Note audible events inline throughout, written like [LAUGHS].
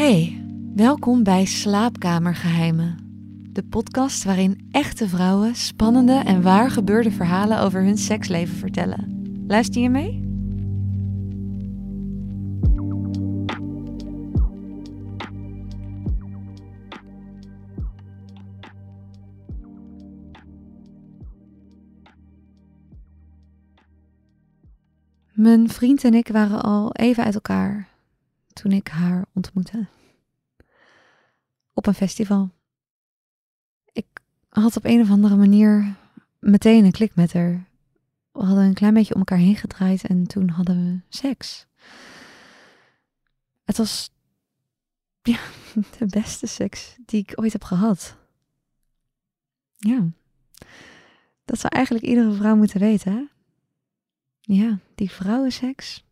Hey, welkom bij Slaapkamergeheimen. De podcast waarin echte vrouwen spannende en waar gebeurde verhalen over hun seksleven vertellen. Luister je mee? Mijn vriend en ik waren al even uit elkaar toen ik haar ontmoette. Op een festival. Ik had op een of andere manier meteen een klik met haar. We hadden een klein beetje om elkaar heen gedraaid en toen hadden we seks. Het was [LAUGHS] de beste seks die ik ooit heb gehad. Ja, dat zou eigenlijk iedere vrouw moeten weten. Hè? Ja, die vrouwenseks.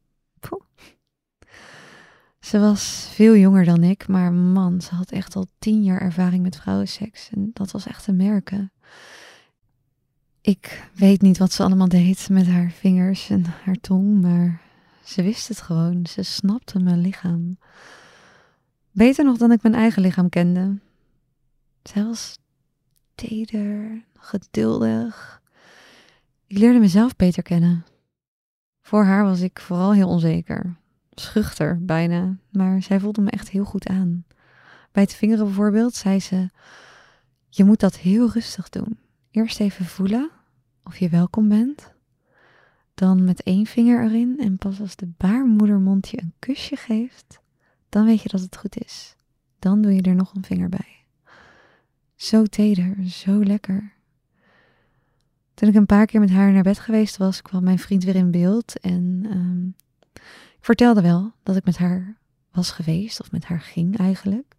Ze was veel jonger dan ik, maar man, ze had echt al tien jaar ervaring met vrouwenseks. En dat was echt te merken. Ik weet niet wat ze allemaal deed met haar vingers en haar tong, maar ze wist het gewoon. Ze snapte mijn lichaam. Beter nog dan ik mijn eigen lichaam kende. Zij was teder, geduldig. Ik leerde mezelf beter kennen. Voor haar was ik vooral heel onzeker schuchter bijna, maar zij voelde me echt heel goed aan. Bij het vingeren bijvoorbeeld zei ze: Je moet dat heel rustig doen. Eerst even voelen of je welkom bent. Dan met één vinger erin en pas als de baarmoedermond je een kusje geeft, dan weet je dat het goed is. Dan doe je er nog een vinger bij. Zo teder, zo lekker. Toen ik een paar keer met haar naar bed geweest was, kwam mijn vriend weer in beeld en ik vertelde wel dat ik met haar was geweest, of met haar ging eigenlijk.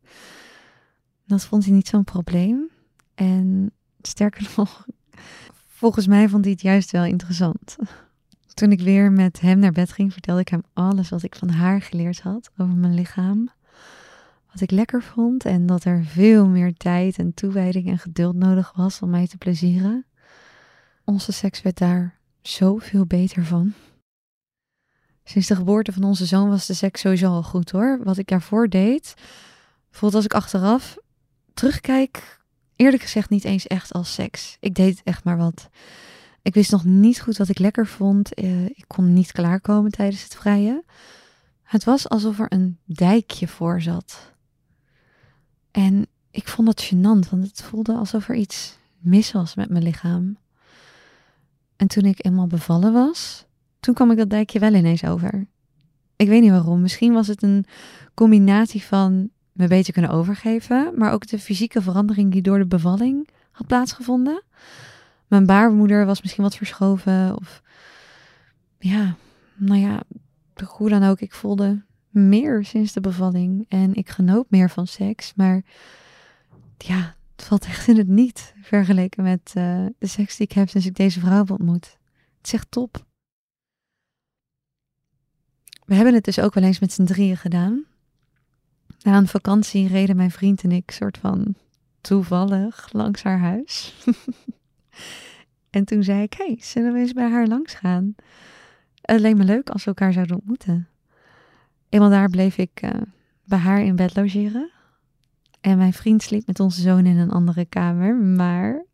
Dat vond hij niet zo'n probleem. En sterker [LAUGHS] nog, volgens mij vond hij het juist wel interessant. Toen ik weer met hem naar bed ging, vertelde ik hem alles wat ik van haar geleerd had over mijn lichaam. Wat ik lekker vond en dat er veel meer tijd en toewijding en geduld nodig was om mij te plezieren. Onze seks werd daar zoveel beter van. Sinds de geboorte van onze zoon was de seks sowieso al goed hoor. Wat ik daarvoor deed, voelt als ik achteraf terugkijk, eerlijk gezegd niet eens echt als seks. Ik deed echt maar wat. Ik wist nog niet goed wat ik lekker vond. Eh, ik kon niet klaarkomen tijdens het vrije. Het was alsof er een dijkje voor zat. En ik vond dat gênant, want het voelde alsof er iets mis was met mijn lichaam. En toen ik eenmaal bevallen was, toen kwam ik dat dijkje wel ineens over. Ik weet niet waarom. Misschien was het een combinatie van me beter kunnen overgeven, maar ook de fysieke verandering die door de bevalling had plaatsgevonden. Mijn baarmoeder was misschien wat verschoven of ja, nou ja, hoe dan ook. Ik voelde meer sinds de bevalling en ik genoot meer van seks, maar ja, het valt echt in het niet vergeleken met uh, de seks die ik heb sinds ik deze vrouw heb ontmoet. Het is echt top. We hebben het dus ook wel eens met z'n drieën gedaan. Na een vakantie reden mijn vriend en ik soort van toevallig langs haar huis. [LAUGHS] en toen zei ik, hey, zullen we eens bij haar langs gaan? Leek me leuk als we elkaar zouden ontmoeten. Eenmaal daar bleef ik uh, bij haar in bed logeren. En mijn vriend sliep met onze zoon in een andere kamer. Maar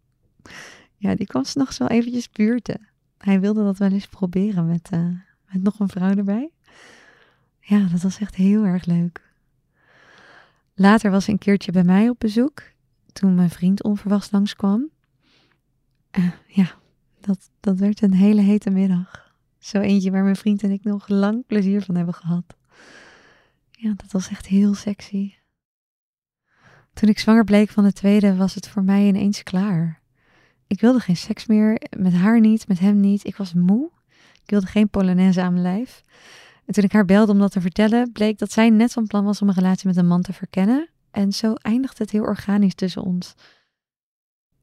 ja, die kwam nog wel eventjes buurten. Hij wilde dat wel eens proberen met, uh, met nog een vrouw erbij. Ja, dat was echt heel erg leuk. Later was een keertje bij mij op bezoek, toen mijn vriend onverwachts langskwam. Uh, ja, dat, dat werd een hele hete middag. Zo eentje waar mijn vriend en ik nog lang plezier van hebben gehad. Ja, dat was echt heel sexy. Toen ik zwanger bleek van de tweede, was het voor mij ineens klaar. Ik wilde geen seks meer, met haar niet, met hem niet. Ik was moe. Ik wilde geen polonaise aan mijn lijf. En toen ik haar belde om dat te vertellen, bleek dat zij net van plan was om een relatie met een man te verkennen. En zo eindigde het heel organisch tussen ons.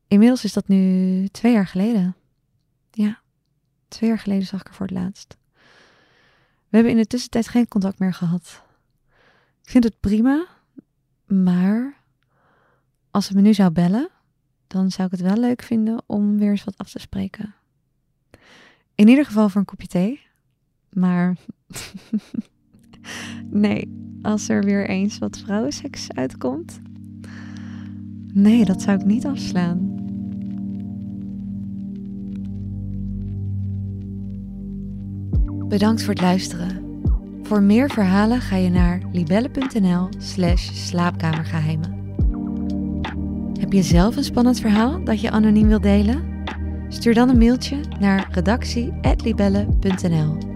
Inmiddels is dat nu twee jaar geleden. Ja, twee jaar geleden zag ik haar voor het laatst. We hebben in de tussentijd geen contact meer gehad. Ik vind het prima, maar als ze me nu zou bellen, dan zou ik het wel leuk vinden om weer eens wat af te spreken. In ieder geval voor een kopje thee. Maar [LAUGHS] nee, als er weer eens wat vrouwenseks uitkomt? Nee, dat zou ik niet afslaan. Bedankt voor het luisteren. Voor meer verhalen ga je naar libelle.nl/slash slaapkamergeheimen. Heb je zelf een spannend verhaal dat je anoniem wilt delen? Stuur dan een mailtje naar redactie.libelle.nl.